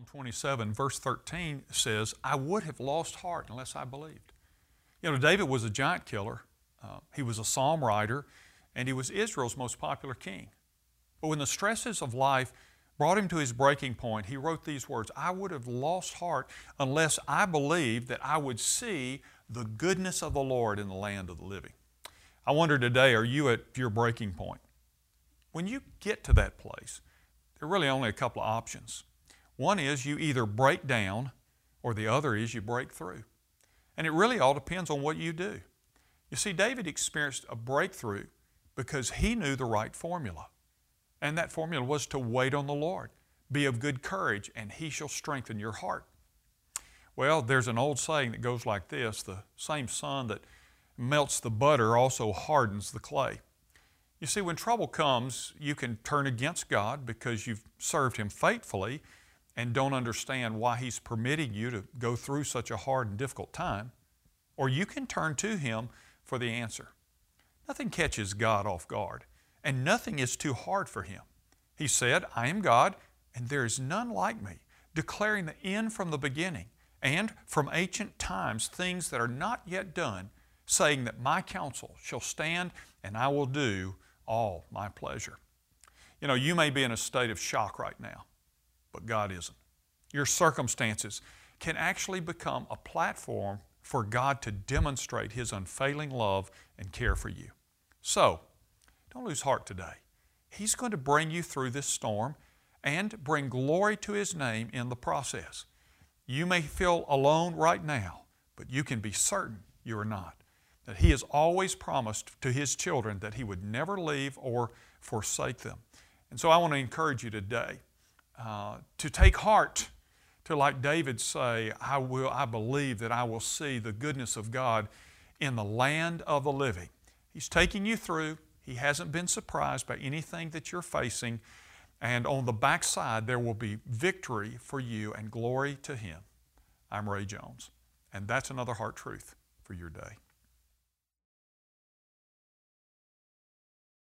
Psalm 27, verse 13 says, I would have lost heart unless I believed. You know, David was a giant killer, uh, he was a psalm writer, and he was Israel's most popular king. But when the stresses of life brought him to his breaking point, he wrote these words I would have lost heart unless I believed that I would see the goodness of the Lord in the land of the living. I wonder today, are you at your breaking point? When you get to that place, there are really only a couple of options. One is you either break down, or the other is you break through. And it really all depends on what you do. You see, David experienced a breakthrough because he knew the right formula. And that formula was to wait on the Lord. Be of good courage, and he shall strengthen your heart. Well, there's an old saying that goes like this the same sun that melts the butter also hardens the clay. You see, when trouble comes, you can turn against God because you've served Him faithfully and don't understand why He's permitting you to go through such a hard and difficult time. Or you can turn to Him for the answer. Nothing catches God off guard, and nothing is too hard for Him. He said, I am God, and there is none like me, declaring the end from the beginning and from ancient times things that are not yet done, saying that my counsel shall stand and I will do all my pleasure. You know, you may be in a state of shock right now, but God isn't. Your circumstances can actually become a platform for God to demonstrate His unfailing love and care for you. So, don't lose heart today. He's going to bring you through this storm and bring glory to His name in the process. You may feel alone right now, but you can be certain you are not. That He has always promised to His children that He would never leave or forsake them. And so I want to encourage you today uh, to take heart, to like David say, I will, I believe that I will see the goodness of God in the land of the living. He's taking you through. He hasn't been surprised by anything that you're facing. And on the backside, there will be victory for you and glory to Him. I'm Ray Jones, and that's another heart truth for your day.